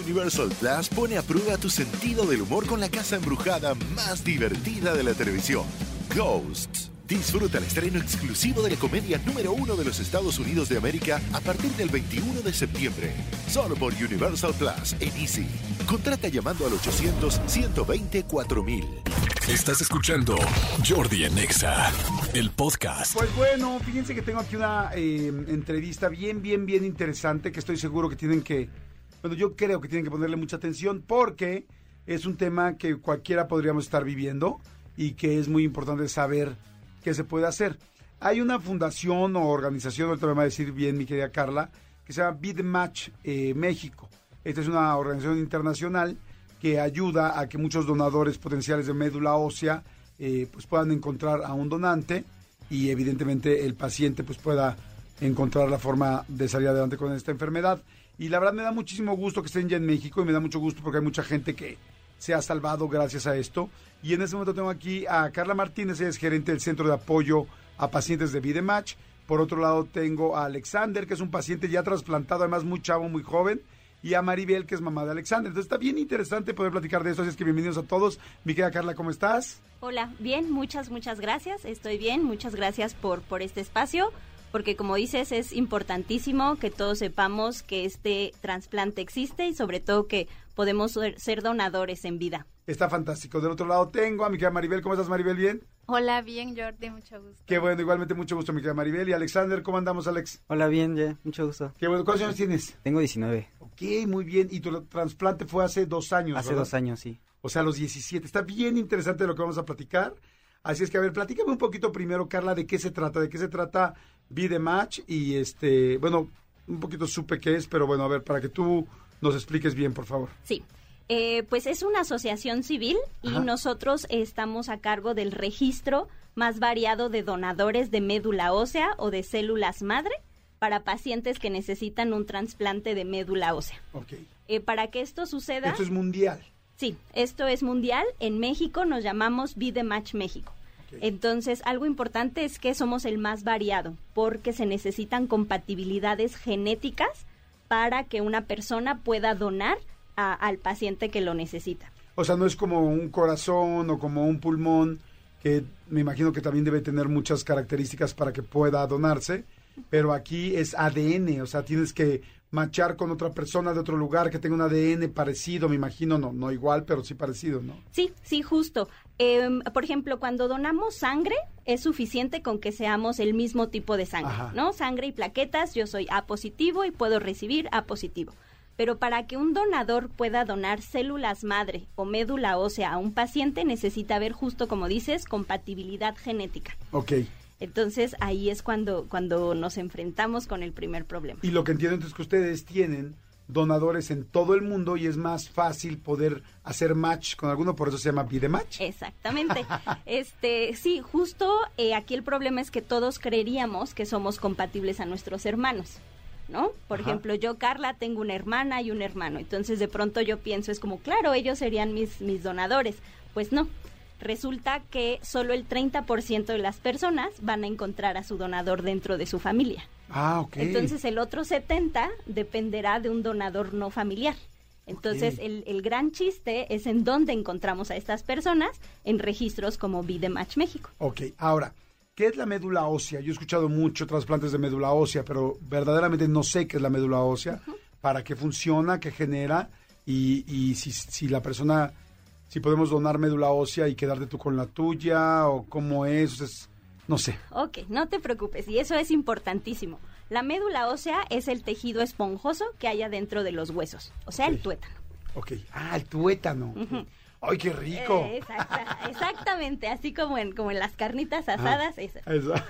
Universal Plus pone a prueba tu sentido del humor con la casa embrujada más divertida de la televisión, Ghosts. Disfruta el estreno exclusivo de la comedia número uno de los Estados Unidos de América a partir del 21 de septiembre. Solo por Universal Plus en Easy. Contrata llamando al 800-120-4000. Estás escuchando Jordi Anexa, el podcast. Pues bueno, fíjense que tengo aquí una eh, entrevista bien, bien, bien interesante que estoy seguro que tienen que, bueno, yo creo que tienen que ponerle mucha atención porque es un tema que cualquiera podríamos estar viviendo y que es muy importante saber qué se puede hacer. Hay una fundación o organización, ahorita me va a decir bien mi querida Carla, que se llama Beat Match eh, México. Esta es una organización internacional que ayuda a que muchos donadores potenciales de médula ósea eh, pues puedan encontrar a un donante y evidentemente el paciente pues pueda encontrar la forma de salir adelante con esta enfermedad. Y la verdad me da muchísimo gusto que estén ya en México y me da mucho gusto porque hay mucha gente que se ha salvado gracias a esto. Y en este momento tengo aquí a Carla Martínez, ella es gerente del Centro de Apoyo a Pacientes de Vidematch. Por otro lado tengo a Alexander, que es un paciente ya trasplantado, además muy chavo, muy joven y a Maribel, que es mamá de Alexander. Entonces está bien interesante poder platicar de esto, así es que bienvenidos a todos. Mi querida Carla, ¿cómo estás? Hola, bien, muchas, muchas gracias. Estoy bien, muchas gracias por, por este espacio, porque como dices, es importantísimo que todos sepamos que este trasplante existe y sobre todo que podemos ser donadores en vida. Está fantástico. Del otro lado tengo a mi querida Maribel. ¿Cómo estás, Maribel? ¿Bien? Hola, bien, Jordi, mucho gusto. Qué bueno, igualmente mucho gusto, mi querida Maribel. Y Alexander, ¿cómo andamos, Alex? Hola, bien, ya, mucho gusto. Qué bueno, ¿cuántos años tienes? Tengo 19. Ok, muy bien. Y tu trasplante fue hace dos años, Hace dos años, sí. O sea, a los 17. Está bien interesante lo que vamos a platicar. Así es que, a ver, platícame un poquito primero, Carla, de qué se trata, de qué se trata Be Match. Y este, bueno, un poquito supe qué es, pero bueno, a ver, para que tú nos expliques bien, por favor. Sí. Eh, pues es una asociación civil y nosotros estamos a cargo del registro más variado de donadores de médula ósea o de células madre para pacientes que necesitan un trasplante de médula ósea. Okay. Eh, para que esto suceda... Esto es mundial. Sí, esto es mundial. En México nos llamamos Be Match México. Entonces, algo importante es que somos el más variado, porque se necesitan compatibilidades genéticas para que una persona pueda donar al paciente que lo necesita. O sea, no es como un corazón o como un pulmón, que me imagino que también debe tener muchas características para que pueda donarse, pero aquí es ADN, o sea, tienes que machar con otra persona de otro lugar que tenga un ADN parecido, me imagino, no, no igual, pero sí parecido, ¿no? Sí, sí, justo. Em, por ejemplo, cuando donamos sangre, es suficiente con que seamos el mismo tipo de sangre, ¿no? Sangre y plaquetas, yo soy A positivo y puedo recibir A positivo pero para que un donador pueda donar células madre o médula ósea a un paciente necesita haber justo como dices compatibilidad genética. Ok. Entonces ahí es cuando, cuando nos enfrentamos con el primer problema. Y lo que entiendo es que ustedes tienen donadores en todo el mundo y es más fácil poder hacer match con alguno, por eso se llama Pide Match. Exactamente. este, sí, justo eh, aquí el problema es que todos creeríamos que somos compatibles a nuestros hermanos. ¿no? Por ejemplo, yo, Carla, tengo una hermana y un hermano. Entonces, de pronto yo pienso, es como, claro, ellos serían mis, mis donadores. Pues no. Resulta que solo el 30% de las personas van a encontrar a su donador dentro de su familia. Ah, ok. Entonces, el otro 70% dependerá de un donador no familiar. Entonces, el, el, gran chiste es en dónde encontramos a estas personas en registros como Match México. Ok, ahora, ¿Qué es la médula ósea? Yo he escuchado mucho trasplantes de médula ósea, pero verdaderamente no sé qué es la médula ósea, para qué funciona, qué genera y, si, la persona, si podemos donar médula ósea y quedarte tú con la tuya o cómo es, no sé. Ok, no te preocupes y eso es importantísimo. La médula ósea es el tejido esponjoso que hay adentro de los huesos, o sea, el tuétano. Ok, ah, el tuétano. ¡Ay, qué rico! Eh, exactamente, así como en, como en las carnitas asadas.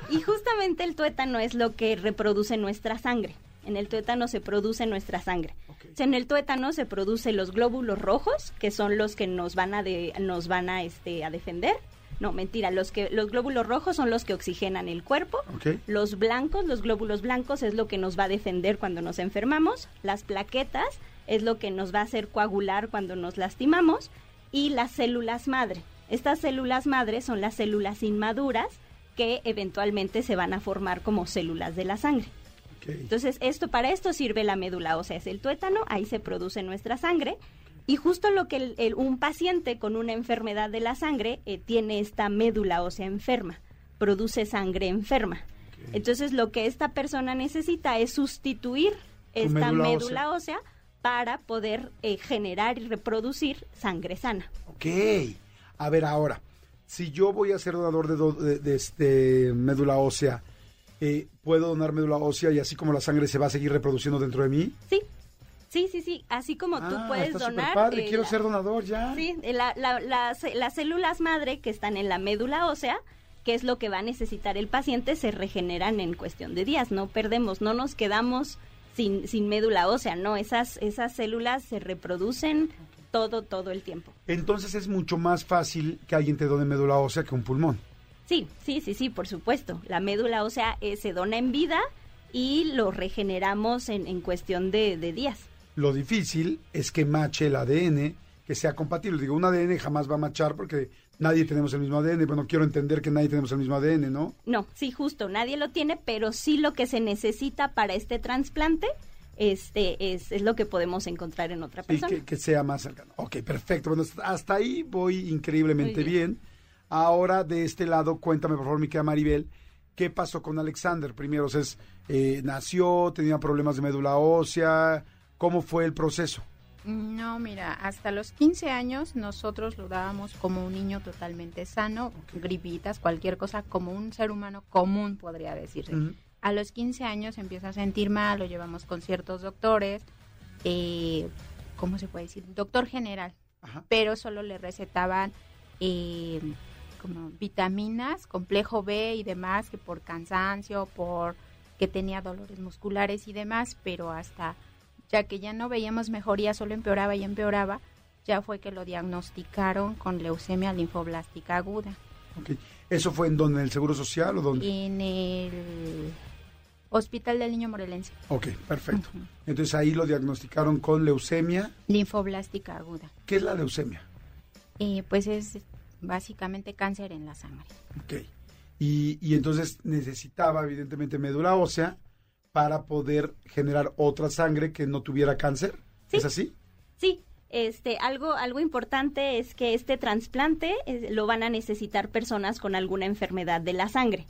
Y justamente el tuétano es lo que reproduce nuestra sangre. En el tuétano se produce nuestra sangre. en el tuétano se producen los glóbulos rojos, que son los que nos van a de, nos van a este a defender. No, mentira, los que los glóbulos rojos son los que oxigenan el cuerpo. Los blancos, los glóbulos blancos es lo que nos va a defender cuando nos enfermamos. Las plaquetas es lo que nos va a hacer coagular cuando nos lastimamos y las células madre. Estas células madre son las células inmaduras que eventualmente se van a formar como células de la sangre. Entonces, esto para esto sirve la médula ósea, es el tuétano, ahí se produce nuestra sangre. Y justo lo que el, un paciente con una enfermedad de la sangre eh, tiene esta médula ósea enferma, produce sangre enferma. Entonces, lo que esta persona necesita es sustituir esta médula, ósea. para poder eh, generar y reproducir sangre sana. Ok. A ver, ahora, si yo voy a ser donador de, de, este, médula ósea, eh, ¿puedo donar médula ósea y así como la sangre se va a seguir reproduciendo dentro de mí? Sí. Sí, sí, sí. Así como tú ah, puedes está donar. padre, quiero ser donador ya. Sí, las células madre que están en la médula ósea, que es lo que va a necesitar el paciente, se regeneran en cuestión de días. No perdemos, no nos quedamos sin, sin médula ósea, no. Esas, esas células se reproducen todo, todo el tiempo. Entonces es mucho más fácil que alguien te done médula ósea que un pulmón. Sí, sí, sí, sí, por supuesto. La médula ósea eh, se dona en vida y lo regeneramos en, en cuestión de, días. Lo difícil es que mache el ADN, que sea compatible. Digo, un ADN jamás va a machar porque nadie tenemos el mismo ADN. Bueno, quiero entender que nadie tenemos el mismo ADN, ¿no? No, sí, justo, nadie lo tiene, pero sí lo que se necesita para este trasplante este es, es lo que podemos encontrar en otra persona. Que, sea más cercano. Ok, perfecto. Bueno, hasta ahí voy increíblemente bien. Ahora, de este lado, cuéntame, por favor, mi querida Maribel, ¿qué pasó con Alexander? Primero, es, eh, nació, tenía problemas de médula ósea, ¿cómo fue el proceso? No, mira, hasta los 15 años nosotros lo dábamos como un niño totalmente sano, gripitas, cualquier cosa, como un ser humano común, podría decirse a los 15 años empieza a sentir mal, lo llevamos con ciertos doctores, eh, ¿cómo se puede decir? Doctor general, pero solo le recetaban eh, como vitaminas, complejo B y demás, que por cansancio, por que tenía dolores musculares y demás, pero hasta ya que ya no veíamos mejoría, solo empeoraba y empeoraba, ya fue que lo diagnosticaron con leucemia linfoblástica aguda. ¿Eso fue en donde? ¿En el Seguro Social o dónde? En el Hospital del Niño Morelense. Ok, perfecto. Entonces ahí lo diagnosticaron con leucemia. Linfoblástica aguda. ¿Qué es la leucemia? Eh, pues es básicamente cáncer en la sangre. Ok. Y, y entonces necesitaba evidentemente médula ósea para poder generar otra sangre que no tuviera cáncer. ¿Es así? Sí. Este, algo, algo importante es que este trasplante eh, lo van a necesitar personas con alguna enfermedad de la sangre.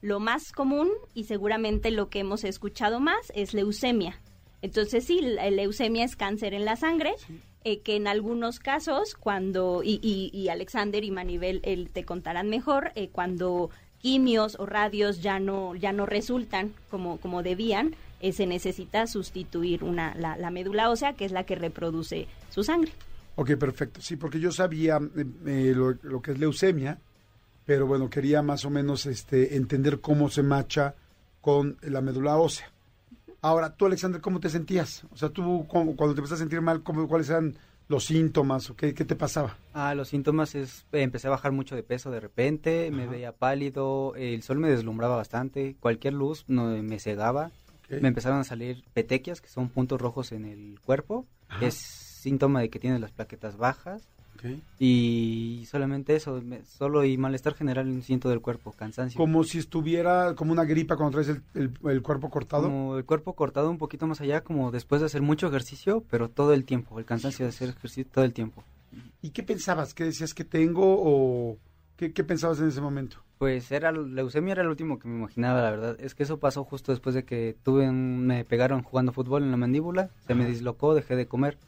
Lo más común y seguramente lo que hemos escuchado más es leucemia. Entonces sí, la leucemia es cáncer en la sangre, eh, que en algunos casos cuando, y, y, Alexander y Manibel te contarán mejor, eh, cuando quimios o radios ya no, ya no resultan como, como debían, eh, se necesita sustituir una, la, la, médula ósea, que es la que reproduce su sangre. Ok, perfecto. Sí, porque yo sabía lo, lo, que es leucemia, pero bueno, quería más o menos este, entender cómo se macha con la médula ósea. Ahora, tú, Alexander, ¿cómo te sentías? O sea, tú cuando te empezaste a sentir mal, ¿cuáles eran los síntomas o qué, te pasaba? Ah, los síntomas es, empecé a bajar mucho de peso de repente, me veía pálido, el sol me deslumbraba bastante, cualquier luz no, me cegaba, me empezaron a salir petequias, que son puntos rojos en el cuerpo, es síntoma de que tienes las plaquetas bajas, y solamente eso, solo y malestar general en siento del cuerpo, cansancio. Como si estuviera como una gripa cuando traes el, cuerpo cortado. Como el cuerpo cortado un poquito más allá, como después de hacer mucho ejercicio, pero todo el tiempo, el cansancio de hacer ejercicio todo el tiempo. ¿Y qué pensabas? ¿Qué decías que tengo o qué, pensabas en ese momento? Pues era leucemia era el último que me imaginaba, la verdad. Es que eso pasó justo después de que tuve me pegaron jugando fútbol en la mandíbula, se me dislocó, dejé de comer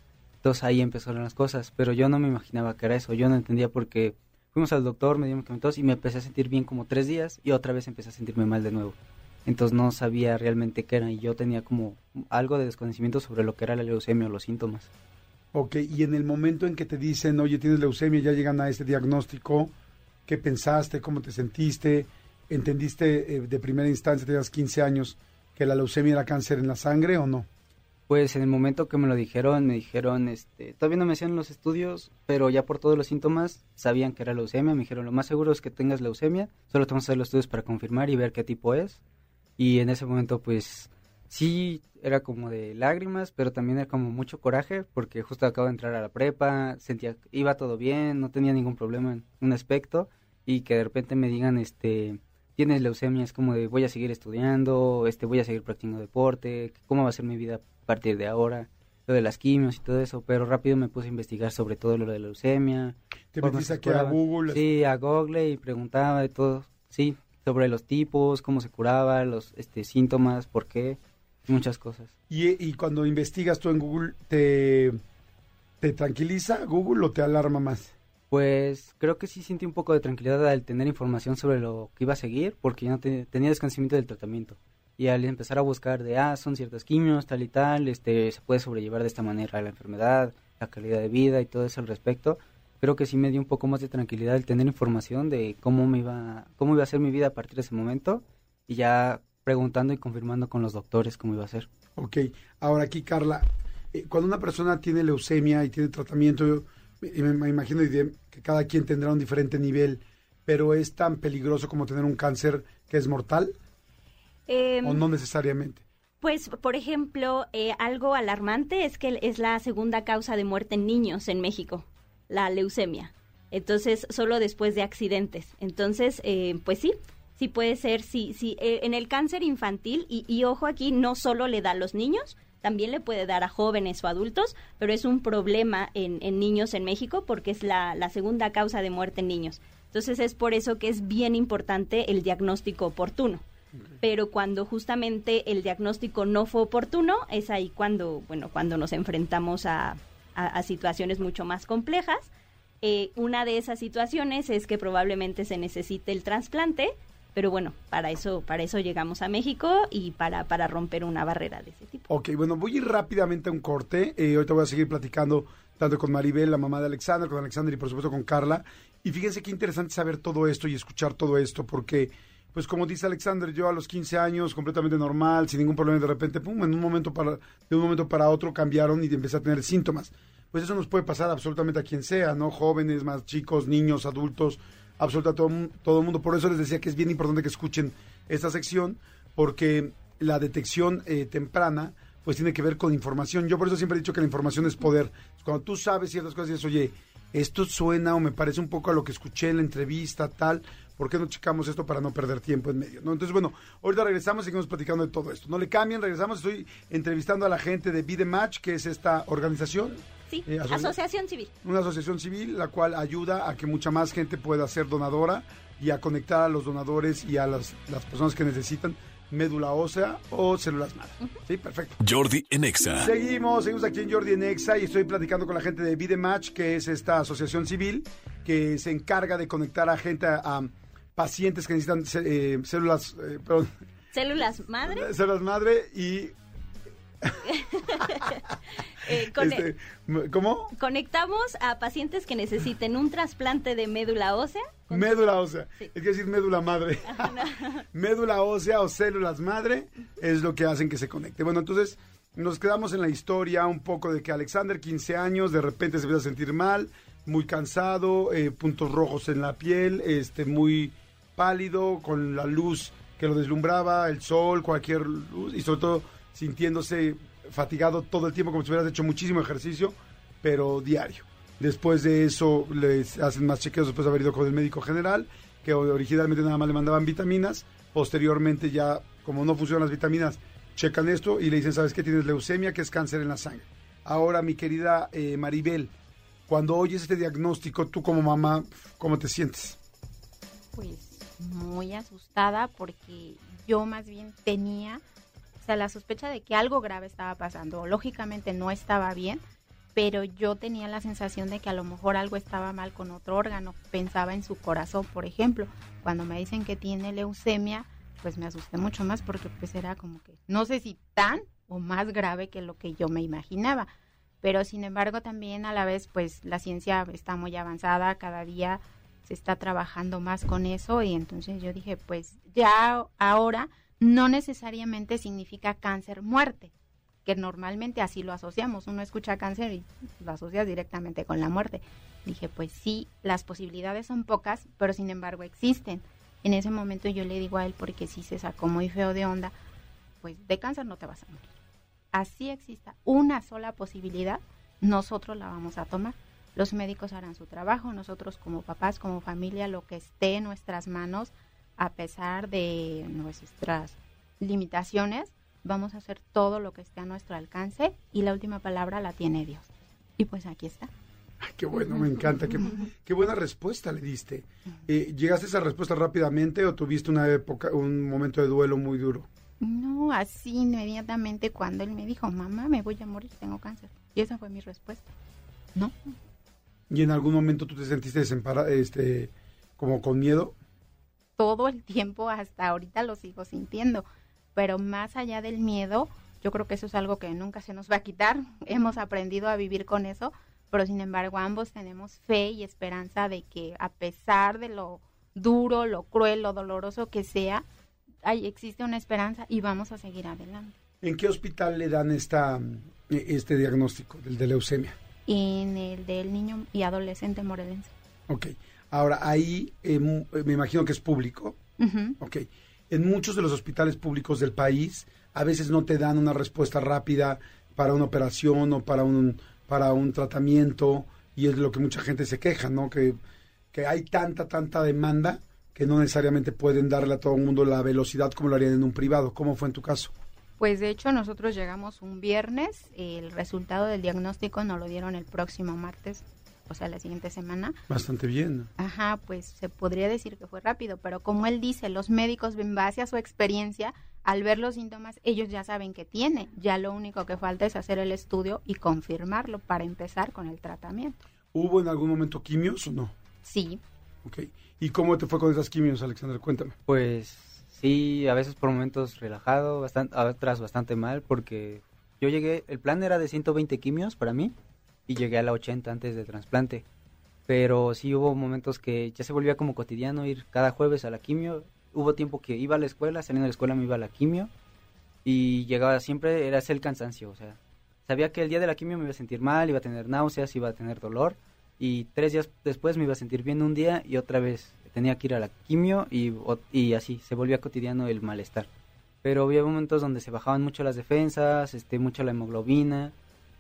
entonces ahí empezaron las cosas, pero yo no me imaginaba que era eso, yo no entendía porque fuimos al doctor, me dio medicamentos y me empecé a sentir bien como tres días y otra vez empecé a sentirme mal de nuevo. Entonces no sabía realmente qué era y yo tenía como algo de desconocimiento sobre lo que era la leucemia o los síntomas. Ok, y en el momento en que te dicen, oye, tienes leucemia, ya llegan a este diagnóstico, ¿qué pensaste? ¿Cómo te sentiste? ¿Entendiste eh, de primera instancia, tenías 15 años, que la leucemia era cáncer en la sangre o no? Pues en el momento que me lo dijeron, me dijeron, este, todavía no me hacían los estudios, pero ya por todos los síntomas sabían que era leucemia. Me dijeron, lo más seguro es que tengas leucemia, solo tenemos que hacer los estudios para confirmar y ver qué tipo es. Y en ese momento, pues sí, era como de lágrimas, pero también era como mucho coraje, porque justo acabo de entrar a la prepa, sentía, iba todo bien, no tenía ningún problema en un aspecto, y que de repente me digan, este, tienes leucemia, es como de voy a seguir estudiando, este, voy a seguir practicando deporte, cómo va a ser mi vida a partir de ahora, lo de las quimios y todo eso, pero rápido me puse a investigar sobre todo lo de la leucemia. ¿Te metiste aquí a Google? Sí, a Google y preguntaba de todo, sí, sobre los tipos, cómo se curaba, los este, síntomas, por qué, muchas cosas. ¿Y, y cuando investigas tú en Google, te, te tranquiliza Google o te alarma más? Pues creo que sí sentí un poco de tranquilidad al tener información sobre lo que iba a seguir, porque ya no tenía desconocimiento del tratamiento. Y al empezar a buscar de, ah, son ciertas quimios, tal y tal, este, se puede sobrellevar de esta manera la enfermedad, la calidad de vida y todo eso al respecto, creo que sí me dio un poco más de tranquilidad el tener información de cómo me iba, cómo iba a ser mi vida a partir de ese momento y ya preguntando y confirmando con los doctores cómo iba a ser. Ok, ahora aquí Carla, eh, cuando una persona tiene leucemia y tiene tratamiento, me, imagino que cada quien tendrá un diferente nivel, pero es tan peligroso como tener un cáncer que es mortal? Em, ¿O no necesariamente? Pues, por ejemplo, eh, algo alarmante es que es la segunda causa de muerte en niños en México, la leucemia. Entonces, solo después de accidentes. Entonces, eh, pues sí, sí puede ser, sí, sí. Eh, en el cáncer infantil, y, y, ojo aquí, no solo le da a los niños, también le puede dar a jóvenes o adultos, pero es un problema en, niños en México porque es la, segunda causa de muerte en niños. Entonces es por eso que es bien importante el diagnóstico oportuno. Pero cuando justamente el diagnóstico no fue oportuno, es ahí cuando, bueno, cuando nos enfrentamos a, situaciones mucho más complejas. Eh, una de esas situaciones es que probablemente se necesite el trasplante, pero bueno, para eso, para eso llegamos a México y para, para romper una barrera de ese tipo. Ok, bueno, voy a ir rápidamente a un corte. Eh, ahorita voy a seguir platicando tanto con Maribel, la mamá de Alexander, con Alexander y por supuesto con Carla. Y fíjense qué interesante saber todo esto y escuchar todo esto, porque, pues como dice Alexander, yo a los 15 años, completamente normal, sin ningún problema, de repente, pum, en un momento para, de un momento para otro cambiaron y empecé a tener síntomas. Pues eso nos puede pasar absolutamente a quien sea, ¿no? Jóvenes, más chicos, niños, adultos absoluta todo, todo el mundo. Por eso les decía que es bien importante que escuchen esta sección, porque la detección eh, temprana pues tiene que ver con información. Yo por eso siempre he dicho que la información es poder. Cuando tú sabes ciertas cosas y dices, oye, esto suena o me parece un poco a lo que escuché en la entrevista, tal, ¿por qué no checamos esto para no perder tiempo en medio? ¿no? Entonces, bueno, ahorita regresamos y seguimos platicando de todo esto. No le cambien, regresamos, estoy entrevistando a la gente de Be Match, que es esta organización Sí, eh, asociación civil. Una asociación civil la cual ayuda a que mucha más gente pueda ser donadora y a conectar a los donadores y a las, las personas que necesitan médula ósea o células madre. Sí, perfecto. Jordi Enexa. Seguimos, seguimos aquí en Jordi Enexa y estoy platicando con la gente de Vidematch, que es esta asociación civil que se encarga de conectar a gente a, pacientes que necesitan eh, células, eh, células madre. Células madre y Eh, este, ¿Cómo? Conectamos a pacientes que necesiten un trasplante de médula ósea. Médula ósea. Es que decir médula madre. médula ósea o células madre es lo que hacen que se conecte. Bueno, entonces nos quedamos en la historia un poco de que Alexander, 15 años, de repente se empieza a sentir mal, muy cansado, eh, puntos rojos en la piel, este, muy pálido, con la luz que lo deslumbraba, el sol, cualquier luz, y sobre todo sintiéndose fatigado todo el tiempo, como si hubieras hecho muchísimo ejercicio, pero diario. Después de eso les hacen más chequeos después de haber ido con el médico general, que originalmente nada más le mandaban vitaminas, posteriormente ya como no funcionan las vitaminas, checan esto y le dicen, ¿sabes qué? Tienes leucemia, que es cáncer en la sangre. Ahora, mi querida eh, Maribel, cuando oyes este diagnóstico, tú como mamá, ¿cómo te sientes? Pues muy asustada porque yo más bien tenía sea, la sospecha de que algo grave estaba pasando. Lógicamente no estaba bien, pero yo tenía la sensación de que a lo mejor algo estaba mal con otro órgano. Pensaba en su corazón, por ejemplo. Cuando me dicen que tiene leucemia, pues me asusté mucho más porque pues era como que no sé si tan o más grave que lo que yo me imaginaba. Pero sin embargo también a la vez pues la ciencia está muy avanzada, cada día se está trabajando más con eso y entonces yo dije pues ya ahora no necesariamente significa cáncer muerte, que normalmente así lo asociamos. Uno escucha cáncer y lo asocia directamente con la muerte. Dije, pues sí, las posibilidades son pocas, pero sin embargo existen. En ese momento yo le digo a él, porque si se sacó muy feo de onda, pues de cáncer no te vas a morir. Así exista una sola posibilidad, nosotros la vamos a tomar. Los médicos harán su trabajo, nosotros como papás, como familia, lo que esté en nuestras manos, a pesar de nuestras limitaciones, vamos a hacer todo lo que esté a nuestro alcance y la última palabra la tiene Dios. Y pues aquí está. qué bueno, me encanta. Qué, buena respuesta le diste. Eh, ¿Llegaste a esa respuesta rápidamente o tuviste una época, un momento de duelo muy duro? No, así inmediatamente cuando él me dijo, mamá, me voy a morir, tengo cáncer. Y esa fue mi respuesta. No. ¿Y en algún momento tú te sentiste desempara, este, como con miedo? Todo el tiempo, hasta ahorita lo sigo sintiendo. Pero más allá del miedo, yo creo que eso es algo que nunca se nos va a quitar. Hemos aprendido a vivir con eso, pero sin embargo ambos tenemos fe y esperanza de que a pesar de lo duro, lo cruel, lo doloroso que sea, hay, existe una esperanza y vamos a seguir adelante. ¿En qué hospital le dan esta, este diagnóstico, del de leucemia? En el del niño y adolescente morelense. Ok. Ahora, ahí eh, me imagino que es público. Ok. En muchos de los hospitales públicos del país, a veces no te dan una respuesta rápida para una operación o para un, para un tratamiento, y es lo que mucha gente se queja, ¿no? Que, que hay tanta, tanta demanda que no necesariamente pueden darle a todo el mundo la velocidad como lo harían en un privado. ¿Cómo fue en tu caso? Pues de hecho nosotros llegamos un viernes, el resultado del diagnóstico nos lo dieron el próximo martes, o sea, la siguiente semana. Bastante bien. Ajá, pues se podría decir que fue rápido, pero como él dice, los médicos en base a su experiencia, al ver los síntomas, ellos ya saben que tiene, ya lo único que falta es hacer el estudio y confirmarlo para empezar con el tratamiento. ¿Hubo en algún momento quimios o no? Sí, ¿Y cómo te fue con esas quimios, Alexander? Cuéntame. Pues sí, a veces por momentos relajado, bastante, otras bastante mal, porque yo llegué, el plan era de 120 quimios para mí y llegué a la 80 antes del trasplante. Pero sí hubo momentos que ya se volvía como cotidiano ir cada jueves a la quimio. Hubo tiempo que iba a la escuela, saliendo de la escuela me iba a la quimio y llegaba siempre, era el cansancio, o sea, sabía que el día de la quimio me iba a sentir mal, iba a tener náuseas, iba a tener dolor y tres días después me iba a sentir bien un día y otra vez tenía que ir a la quimio y, y así se volvía cotidiano el malestar. Pero había momentos donde se bajaban mucho las defensas, este, mucho la hemoglobina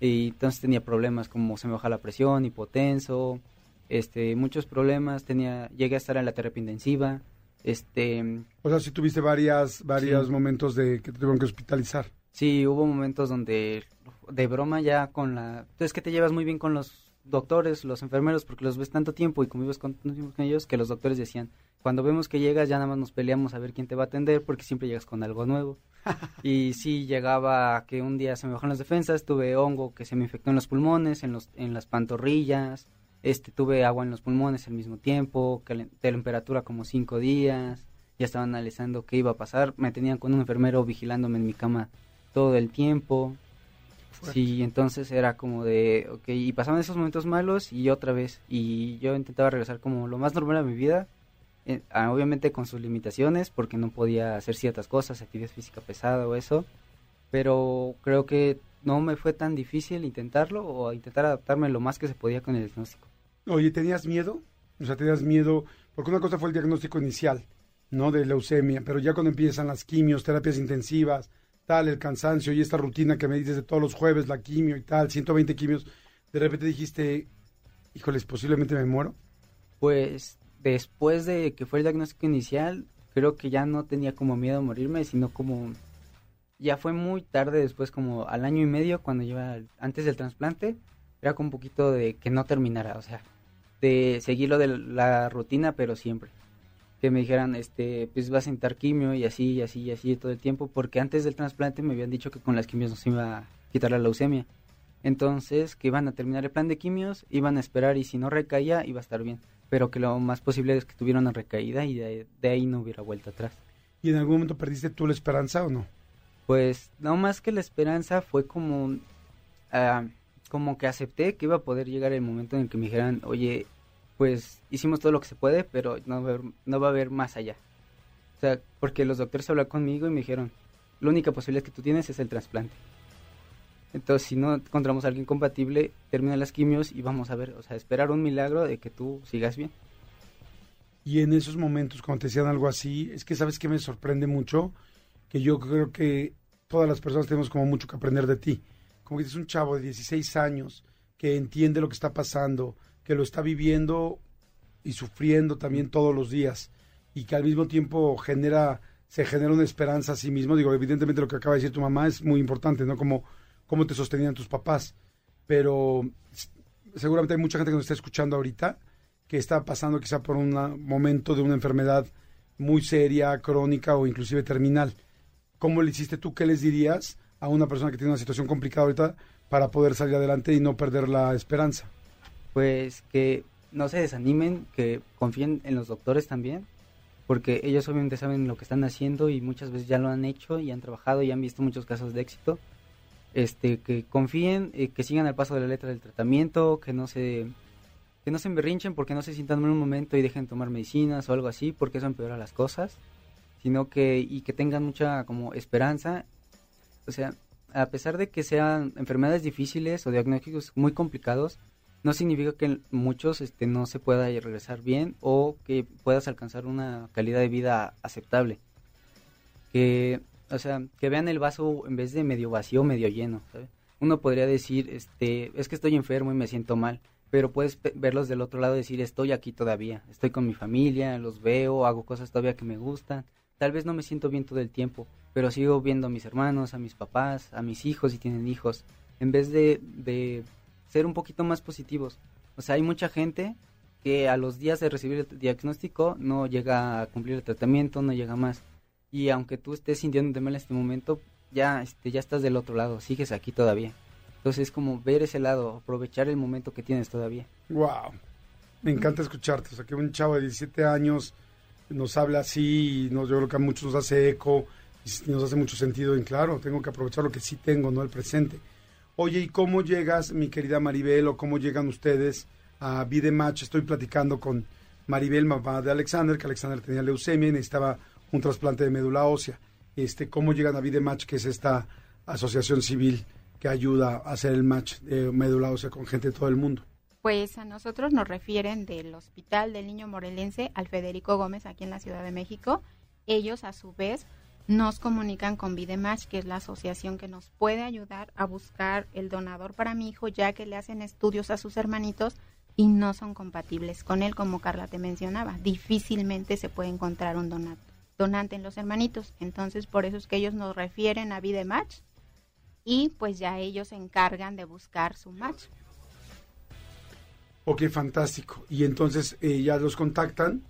y entonces tenía problemas como se me baja la presión, hipotenso, este, muchos problemas, tenía, llegué a estar en la terapia intensiva, este... O sea, si tuviste varias, varios momentos de que te tuvieron que hospitalizar. Sí, hubo momentos donde de broma ya con la... Es que te llevas muy bien con los doctores, los enfermeros, porque los ves tanto tiempo y convives con, con ellos, que los doctores decían, cuando vemos que llegas ya nada más nos peleamos a ver quién te va a atender, porque siempre llegas con algo nuevo. y sí, llegaba que un día se me bajaron las defensas, tuve hongo que se me infectó en los pulmones, en, los, en las pantorrillas, este, tuve agua en los pulmones al mismo tiempo, temperatura como cinco días, ya estaban analizando qué iba a pasar, me tenían con un enfermero vigilándome en mi cama todo el tiempo, Sí, entonces era como de, ok, y pasaban esos momentos malos y otra vez, y yo intentaba regresar como lo más normal a mi vida, eh, ah, obviamente con sus limitaciones, porque no podía hacer ciertas cosas, actividad física pesada o eso, pero creo que no me fue tan difícil intentarlo o intentar adaptarme lo más que se podía con el diagnóstico. Oye, ¿tenías miedo? O sea, ¿tenías miedo? Porque una cosa fue el diagnóstico inicial, ¿no? De leucemia, pero ya cuando empiezan las quimios, terapias intensivas, tal, el cansancio y esta rutina que me dices de todos los jueves, la quimio y tal, 120 quimios, de repente dijiste, híjoles, posiblemente me muero? Pues después de que fue el diagnóstico inicial, creo que ya no tenía como miedo a morirme, sino como ya fue muy tarde después, como al año y medio, cuando iba antes del trasplante, era como un poquito de que no terminara, o sea, de seguir lo de la rutina, pero siempre que me dijeran, este, pues vas a sentar quimio y así, y así, y así todo el tiempo, porque antes del trasplante me habían dicho que con las quimios no se iba a quitar la leucemia. Entonces, que iban a terminar el plan de quimios, iban a esperar y si no recaía, iba a estar bien. Pero que lo más posible es que tuviera una recaída y de, ahí no hubiera vuelta atrás. ¿Y en algún momento perdiste tú la esperanza o no? Pues, no más que la esperanza fue como, ah, como que acepté que iba a poder llegar el momento en el que me dijeran, oye, pues hicimos todo lo que se puede, pero no va a haber, no va a haber más allá. O sea, porque los doctores hablaron conmigo y me dijeron, la única posibilidad que tú tienes es el trasplante. Entonces, si no encontramos a alguien compatible, termina las quimios y vamos a ver, o sea, esperar un milagro de que tú sigas bien. Y en esos momentos, cuando te decían algo así, es que sabes que me sorprende mucho, que yo creo que todas las personas tenemos como mucho que aprender de ti. Como que eres un chavo de 16 años que entiende lo que está pasando, que lo está viviendo y sufriendo también todos los días. y que al mismo tiempo genera se genera una esperanza a sí mismo. Digo, evidentemente lo que acaba de decir tu mamá es muy importante, ¿no? Como cómo te sostenían tus papás. Pero seguramente hay mucha gente que nos está escuchando ahorita que está pasando quizá por un momento de una enfermedad muy seria, crónica o inclusive terminal. ¿Cómo le hiciste tú? ¿Qué les dirías a una persona que tiene una situación complicada ahorita para poder salir adelante y no perder la esperanza? Pues que no se desanimen, que confíen en los doctores también, porque ellos obviamente saben lo que están haciendo y muchas veces ya lo han hecho y han trabajado y han visto muchos casos de éxito. Este, que confíen, eh, que sigan al paso de la letra del tratamiento, que no se que no se emberrinchen porque no se sientan en un momento y dejen tomar medicinas o algo así, porque eso empeora las cosas, sino que y que tengan mucha como esperanza, o sea, a pesar de que sean enfermedades difíciles o diagnósticos muy complicados, no significa que muchos este, no se pueda regresar bien o que puedas alcanzar una calidad de vida aceptable. Que, o sea, que vean el vaso en vez de medio vacío, medio lleno. Uno podría decir, este, es que estoy enfermo y me siento mal, pero puedes verlos del otro lado y decir, estoy aquí todavía, estoy con mi familia, los veo, hago cosas todavía que me gustan. Tal vez no me siento bien todo el tiempo, pero sigo viendo a mis hermanos, a mis papás, a mis hijos si tienen hijos, en vez de, de ser un poquito más positivos. O sea, hay mucha gente que a los días de recibir el diagnóstico no llega a cumplir el tratamiento, no llega más. Y aunque tú estés sintiéndote mal en este momento, ya, este, ya estás del otro lado, sigues aquí todavía. Entonces es como ver ese lado, aprovechar el momento que tienes todavía. Wow, me encanta escucharte. O sea, que un chavo de 17 años nos habla así y nos, yo creo que a muchos nos hace eco y nos hace mucho sentido. En claro, tengo que aprovechar lo que sí tengo, no el presente. Oye, ¿y cómo llegas, mi querida Maribel, o cómo llegan ustedes a Vida Match? Estoy platicando con Maribel, mamá de Alexander, que Alexander tenía leucemia y necesitaba un trasplante de médula ósea. Este, ¿Cómo llegan a Vida Match, que es esta asociación civil que ayuda a hacer el match de médula ósea con gente de todo el mundo? Pues a nosotros nos refieren del Hospital del Niño Morelense al Federico Gómez aquí en la Ciudad de México. Ellos a su vez nos comunican con Vidematch, que es la asociación que nos puede ayudar a buscar el donador para mi hijo, ya que le hacen estudios a sus hermanitos y no son compatibles con él, como Carla te mencionaba. Difícilmente se puede encontrar un donante en los hermanitos. Entonces, por eso es que ellos nos refieren a Vidematch y pues ya ellos se encargan de buscar su match. Ok, fantástico. Y entonces eh, ya los contactan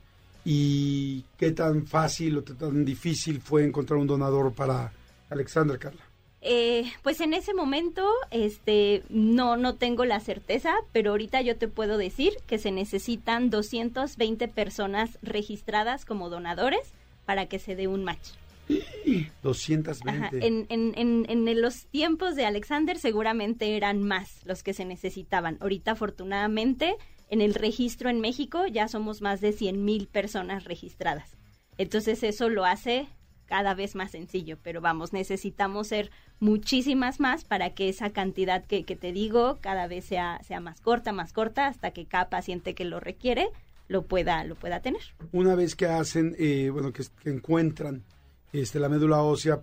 y qué tan fácil o tan difícil fue encontrar un donador para Alexandra, Carla. Eh, pues en ese momento, este, no, no tengo la certeza, pero ahorita yo te puedo decir que se necesitan 220 personas registradas como donadores para que se dé un match. 220. En, en, en, en, los tiempos de Alexander seguramente eran más los que se necesitaban. Ahorita afortunadamente en el registro en México ya somos más de 100 mil personas registradas. Entonces eso lo hace cada vez más sencillo, pero vamos, necesitamos ser muchísimas más para que esa cantidad que, que te digo cada vez sea, sea más corta, más corta, hasta que cada paciente que lo requiere lo pueda, lo pueda tener. Una vez que hacen, eh, bueno, que, encuentran este, la médula ósea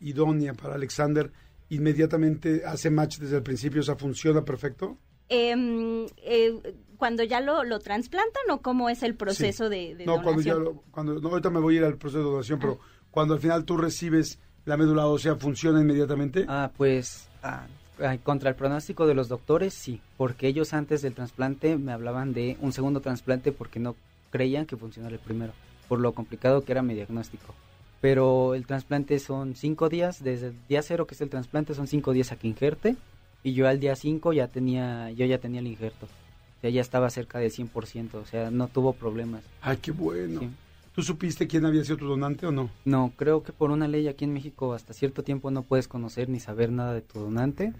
idónea para Alexander, inmediatamente hace match desde el principio, o sea, funciona perfecto. Em, eh, cuando ya lo, lo trasplantan o cómo es el proceso de, no, Cuando ya cuando, no, ahorita me voy a ir al proceso de donación, pero ah. cuando al final tú recibes la médula ósea, ¿funciona inmediatamente? Ah, pues ah, contra el pronóstico de los doctores, sí, porque ellos antes del trasplante me hablaban de un segundo trasplante porque no creían que funcionara el primero, por lo complicado que era mi diagnóstico. Pero el trasplante son cinco días, desde el día cero que es el trasplante son cinco días a que injerte, y yo al día cinco ya tenía, yo ya tenía el injerto ya estaba cerca del 100%, o sea, no tuvo problemas. Ay, qué bueno. ¿Tú supiste quién había sido tu donante o no? No, creo que por una ley aquí en México hasta cierto tiempo no puedes conocer ni saber nada de tu donante.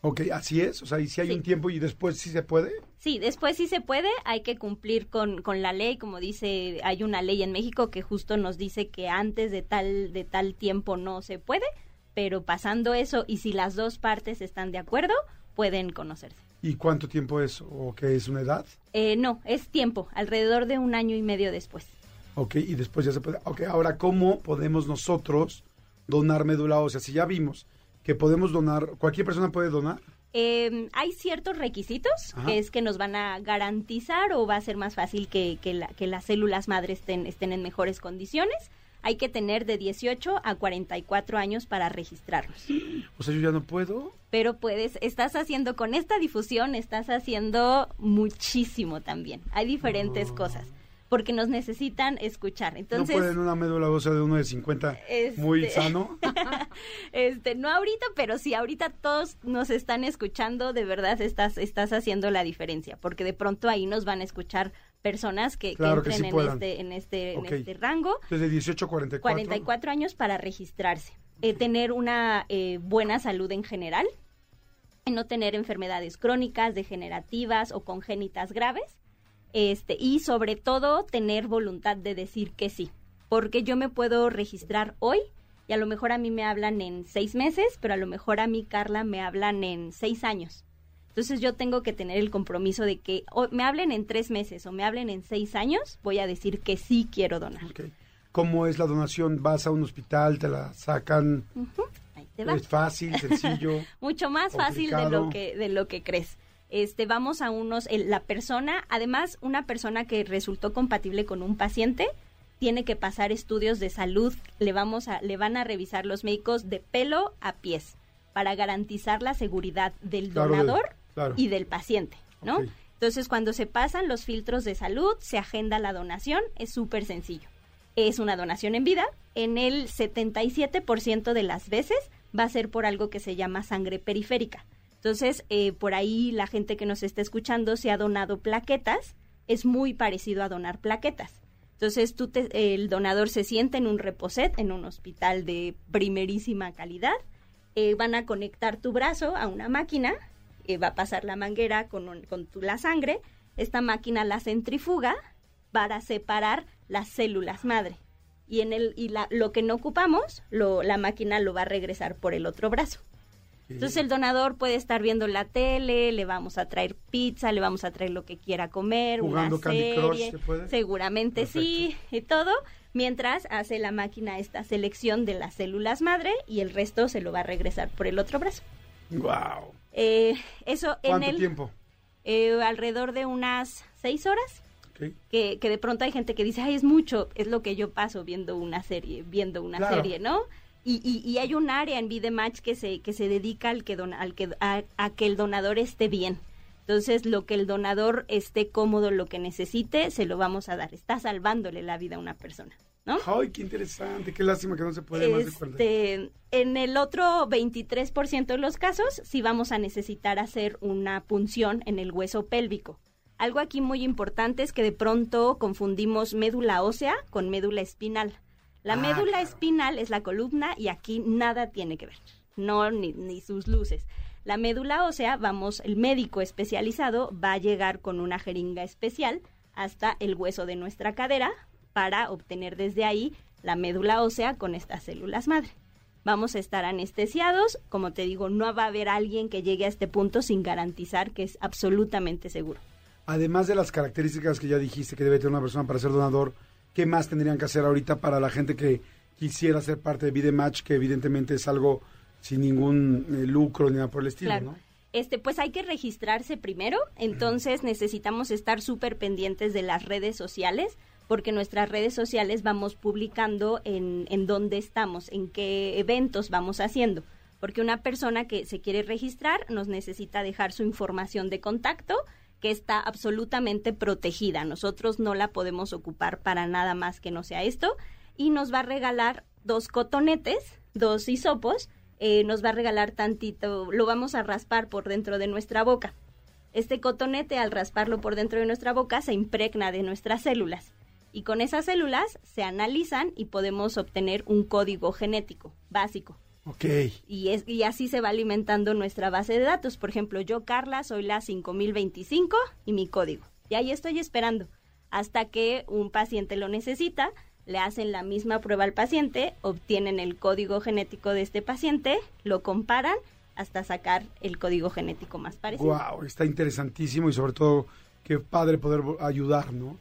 Ok, así es, o sea, y si hay un tiempo y después sí se puede. Sí, después sí se puede, hay que cumplir con, con la ley, como dice, hay una ley en México que justo nos dice que antes de tal, de tal tiempo no se puede, pero pasando eso y si las dos partes están de acuerdo, pueden conocerse. ¿Y cuánto tiempo es? ¿O qué es una edad? Eh, no, es tiempo, alrededor de un año y medio después. Ok, y después ya se puede. Ok, ahora, ¿cómo podemos nosotros donar médula ósea? Si ya vimos que podemos donar, ¿cualquier persona puede donar? Em, hay ciertos requisitos, que es que nos van a garantizar o va a ser más fácil que, que, que las células madres estén, estén en mejores condiciones hay que tener de 18 a 44 años para registrarlos. O sea, yo ya no puedo. Pero puedes, estás haciendo con esta difusión, estás haciendo muchísimo también. Hay diferentes cosas porque nos necesitan escuchar. Entonces, no pueden una médula ósea de uno de 50 muy este, sano. este, no ahorita, pero sí ahorita todos nos están escuchando, de verdad estás estás haciendo la diferencia, porque de pronto ahí nos van a escuchar personas que, entren en, este, en, este, en este rango. Desde 18 a 44. 44 años para registrarse. Eh, tener una eh, buena salud en general, no tener enfermedades crónicas, degenerativas o congénitas graves, este, y sobre todo tener voluntad de decir que sí, porque yo me puedo registrar hoy y a lo mejor a mí me hablan en seis meses, pero a lo mejor a mí, Carla, me hablan en seis años. Entonces yo tengo que tener el compromiso de que me hablen en tres meses o me hablen en seis años, voy a decir que sí quiero donar. ¿Cómo es la donación? ¿Vas a un hospital, te la sacan? ¿Es fácil, sencillo? Mucho más fácil de lo que de lo que crees. Este, vamos a unos, la persona, además una persona que resultó compatible con un paciente, tiene que pasar estudios de salud, le vamos a, le van a revisar los médicos de pelo a pies para garantizar la seguridad del donador y del paciente, ¿no? Entonces, cuando se pasan los filtros de salud, se agenda la donación, es súper sencillo. Es una donación en vida, en el 77% de las veces va a ser por algo que se llama sangre periférica. Entonces, eh, por ahí la gente que nos está escuchando se ha donado plaquetas, es muy parecido a donar plaquetas. Entonces, tú el donador se siente en un reposet, en un hospital de primerísima calidad, eh, van a conectar tu brazo a una máquina eh, va a pasar la manguera con, con la sangre, esta máquina la centrifuga para separar las células madre. Y, en el, y lo que no ocupamos, lo, la máquina lo va a regresar por el otro brazo. Entonces el donador puede estar viendo la tele, le vamos a traer pizza, le vamos a traer lo que quiera comer, una serie, seguramente sí, y todo, mientras hace la máquina esta selección de las células madre y el resto se lo va a regresar por el otro brazo. Wow. Eh, eso en el tiempo? Eh, alrededor de unas seis horas. Que, que de pronto hay gente que dice, ay, es mucho, es lo que yo paso viendo una serie, viendo una serie, ¿no? Y, y, hay un área en Vidematch que se, que se dedica al que, al que a, que el donador esté bien. Entonces, lo que el donador esté cómodo, lo que necesite, se lo vamos a dar. Está salvándole la vida a una persona. ¿no? Ay, qué interesante, qué lástima que no se puede más este, En el otro 23% de los casos, sí vamos a necesitar hacer una punción en el hueso pélvico. Algo aquí muy importante es que de pronto confundimos médula ósea con médula espinal. La ah, médula espinal es la columna y aquí nada tiene que ver, no ni, ni sus luces. La médula ósea, vamos, el médico especializado va a llegar con una jeringa especial hasta el hueso de nuestra cadera para obtener desde ahí la médula ósea con estas células madre. Vamos a estar anestesiados, como te digo, no va a haber alguien que llegue a este punto sin garantizar que es absolutamente seguro. Además de las características que ya dijiste que debe tener una persona para ser donador, ¿qué más tendrían que hacer ahorita para la gente que quisiera ser parte de Vidematch, que evidentemente es algo sin ningún eh, lucro ni nada por el estilo, ¿no? Este, pues hay que registrarse primero, entonces necesitamos estar súper pendientes de las redes sociales, porque nuestras redes sociales vamos publicando en, en dónde estamos, en qué eventos vamos haciendo. Porque una persona que se quiere registrar nos necesita dejar su información de contacto, que está absolutamente protegida. Nosotros no la podemos ocupar para nada más que no sea esto. Y nos va a regalar dos cotonetes, dos hisopos, eh, nos va a regalar tantito, lo vamos a raspar por dentro de nuestra boca. Este cotonete, al rasparlo por dentro de nuestra boca, se impregna de nuestras células. Y con esas células se analizan y podemos obtener un código genético básico. Ok. Y, es, y así se va alimentando nuestra base de datos. Por ejemplo, yo, Carla, soy la 5025 y mi código. Y ahí estoy esperando hasta que un paciente lo necesita le hacen la misma prueba al paciente, obtienen el código genético de este paciente, lo comparan hasta sacar el código genético más parecido. Wow, está interesantísimo y sobre todo qué padre poder ayudar, ¿no?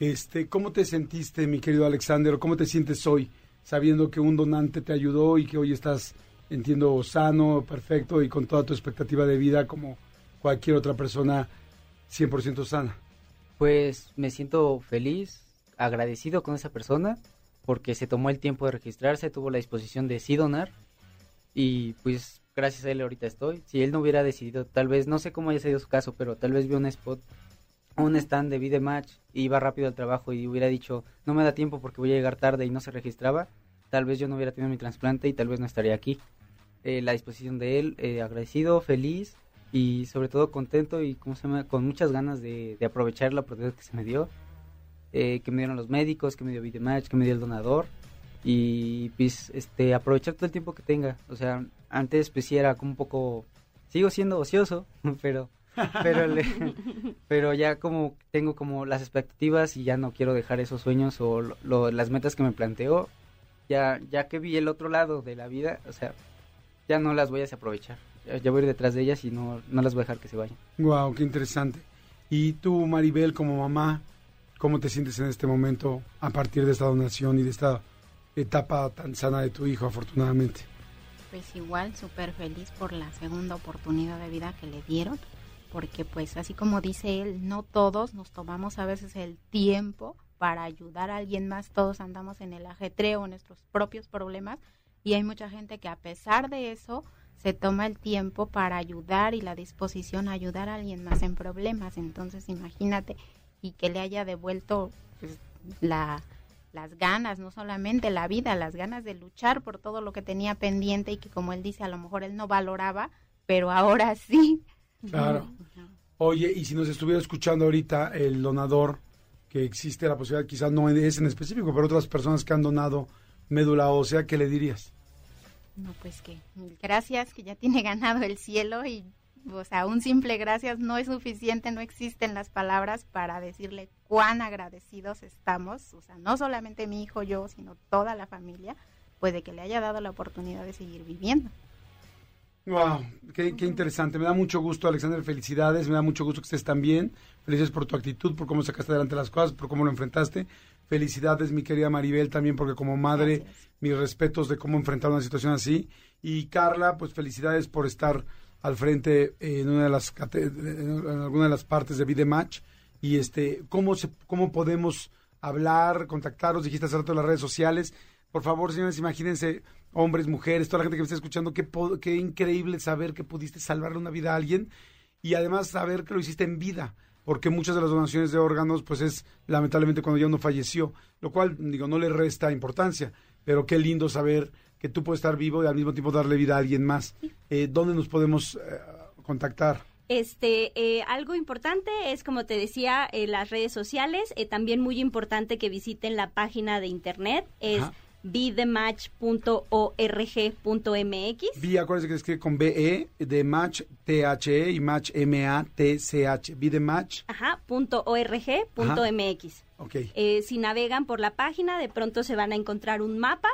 Este, ¿cómo te sentiste, mi querido Alexander, cómo te sientes hoy sabiendo que un donante te ayudó y que hoy estás entiendo, sano, perfecto y con toda tu expectativa de vida como cualquier otra persona 100% sana. Pues me siento feliz, agradecido con esa persona porque se tomó el tiempo de registrarse, tuvo la disposición de sí donar y pues gracias a él ahorita estoy. Si él no hubiera decidido, tal vez, no sé cómo haya sido su caso, pero tal vez vio un spot, un stand de vida match, iba rápido al trabajo y hubiera dicho, no me da tiempo porque voy a llegar tarde y no se registraba, tal vez yo no hubiera tenido mi trasplante y tal vez no estaría aquí. Eh, la disposición de él, eh, agradecido, feliz y sobre todo contento y ¿cómo se llama? con muchas ganas de, aprovechar la oportunidad que se me dio, eh, que me dieron los médicos, que me dio Videomatch, que me dio el donador y pues este aprovechar todo el tiempo que tenga. O sea, antes pues era como un poco, sigo siendo ocioso, pero pero pero ya como tengo como las expectativas y ya no quiero dejar esos sueños o las metas que me planteo ya ya que vi el otro lado de la vida o sea ya no las voy a aprovechar ya voy a ir detrás de ellas y no, no las voy a dejar que se vayan. Wow qué interesante. Y tú Maribel como mamá cómo te sientes en este momento a partir de esta donación y de esta etapa tan sana de tu hijo afortunadamente pues igual súper feliz por la segunda oportunidad de vida que le dieron porque pues así como dice él, no todos nos tomamos a veces el tiempo para ayudar a alguien más, todos andamos en el ajetreo, en nuestros propios problemas y hay mucha gente que a pesar de eso se toma el tiempo para ayudar y la disposición a ayudar a alguien más en problemas, entonces imagínate y que le haya devuelto pues, la, las ganas, no solamente la vida, las ganas de luchar por todo lo que tenía pendiente y que como él dice, a lo mejor él no valoraba, pero ahora sí Claro. Oye, y si nos estuviera escuchando ahorita el donador, que existe la posibilidad, quizás no es en específico, pero otras personas que han donado médula ósea, ¿qué le dirías? No, pues que gracias, que ya tiene ganado el cielo y, o sea, un simple gracias no es suficiente, no existen las palabras para decirle cuán agradecidos estamos, o sea, no solamente mi hijo, yo, sino toda la familia, pues de que le haya dado la oportunidad de seguir viviendo. Wow, qué, interesante. Me da mucho gusto, Alexander. Felicidades. Me da mucho gusto que estés tan bien. Felices por tu actitud, por cómo sacaste adelante las cosas, por cómo lo enfrentaste. Felicidades, mi querida Maribel, también porque como madre, mis respetos de cómo enfrentar una situación así. Y Carla, pues felicidades por estar al frente en una de las en alguna de las partes de Vida Match. Y este, cómo se, cómo podemos hablar, contactaros. Dijiste hace rato en las redes sociales. Por favor, señores, imagínense hombres, mujeres, toda la gente que me está escuchando, qué, qué increíble saber que pudiste salvarle una vida a alguien y además saber que lo hiciste en vida, porque muchas de las donaciones de órganos, pues es lamentablemente cuando ya uno falleció, lo cual, digo, no le resta importancia, pero qué lindo saber que tú puedes estar vivo y al mismo tiempo darle vida a alguien más. Eh, ¿Dónde nos podemos eh, contactar? Este, eh, algo importante es, como te decía, las redes sociales. también muy importante que visiten la página de internet. Es bethematch.org.mx. Vi, acuérdense que escribe con BE, de match, T-H-E y match, M-A-T-C-H. Bethematch. Ajá, punto .org.mx. Ok. Eh, si navegan por la página, de pronto se van a encontrar un mapa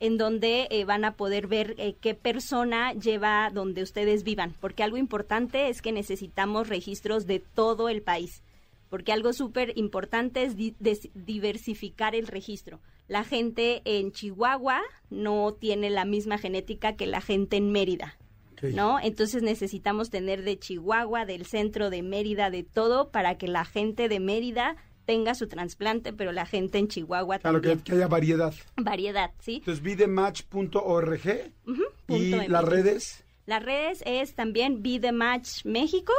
en donde eh, van a poder ver eh, qué persona lleva donde ustedes vivan, porque algo importante es que necesitamos registros de todo el país, porque algo súper importante es diversificar el registro la gente en Chihuahua no tiene la misma genética que la gente en Mérida. ¿No? Entonces necesitamos tener de Chihuahua, del centro de Mérida, de todo, para que la gente de Mérida tenga su trasplante, pero la gente en Chihuahua claro, también. Que, que haya variedad. Variedad, sí. Entonces, vidematch.org y las redes. Las redes es también Vidematch México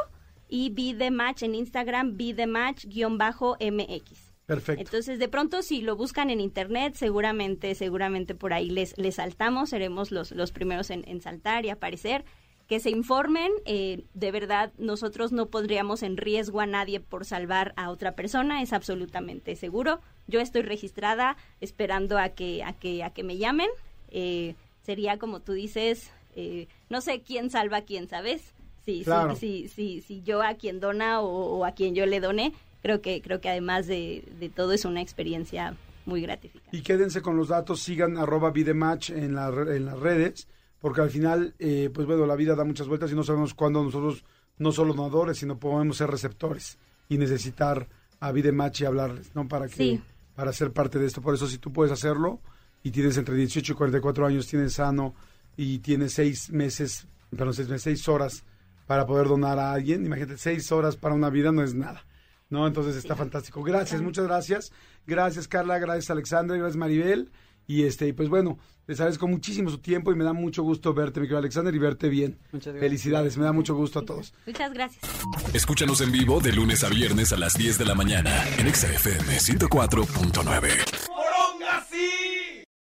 y Vidematch en Instagram, Vidematch-MX. Perfecto. Entonces, de pronto, si lo buscan en internet, seguramente, seguramente por ahí les, les saltamos, seremos los, los primeros en, saltar y aparecer. Que se informen, eh, de verdad, nosotros no pondríamos en riesgo a nadie por salvar a otra persona, es absolutamente seguro. Yo estoy registrada esperando a que, a que, a que me llamen. Eh, sería como tú dices, eh, no sé quién salva a quién, ¿sabes? Sí, sí, sí, sí, yo a quien dona o, o a quien yo le done, creo que, creo que además de, todo es una experiencia muy gratificante. Y quédense con los datos, sigan arroba vidematch en, la, en las redes, porque al final, eh, pues bueno, la vida da muchas vueltas y no sabemos cuándo nosotros, no solo donadores, sino podemos ser receptores y necesitar a vidematch y hablarles, ¿no? Para que, para ser parte de esto. Por eso, si tú puedes hacerlo y tienes entre 18 y 44 años, tienes sano y tiene seis meses, perdón, seis meses, seis horas para poder donar a alguien. Imagínate, seis horas para una vida no es nada. ¿No? Entonces está fantástico. Gracias, muchas gracias. Gracias, Carla, gracias, Alexandra, gracias, Maribel. Y este, pues bueno, les agradezco muchísimo su tiempo y me da mucho gusto verte, mi querido Alexander, y verte bien. Muchas gracias. Felicidades, me da mucho gusto a todos. Muchas gracias. Escúchanos en vivo de lunes a viernes a las 10 de la mañana en XFM 104.9.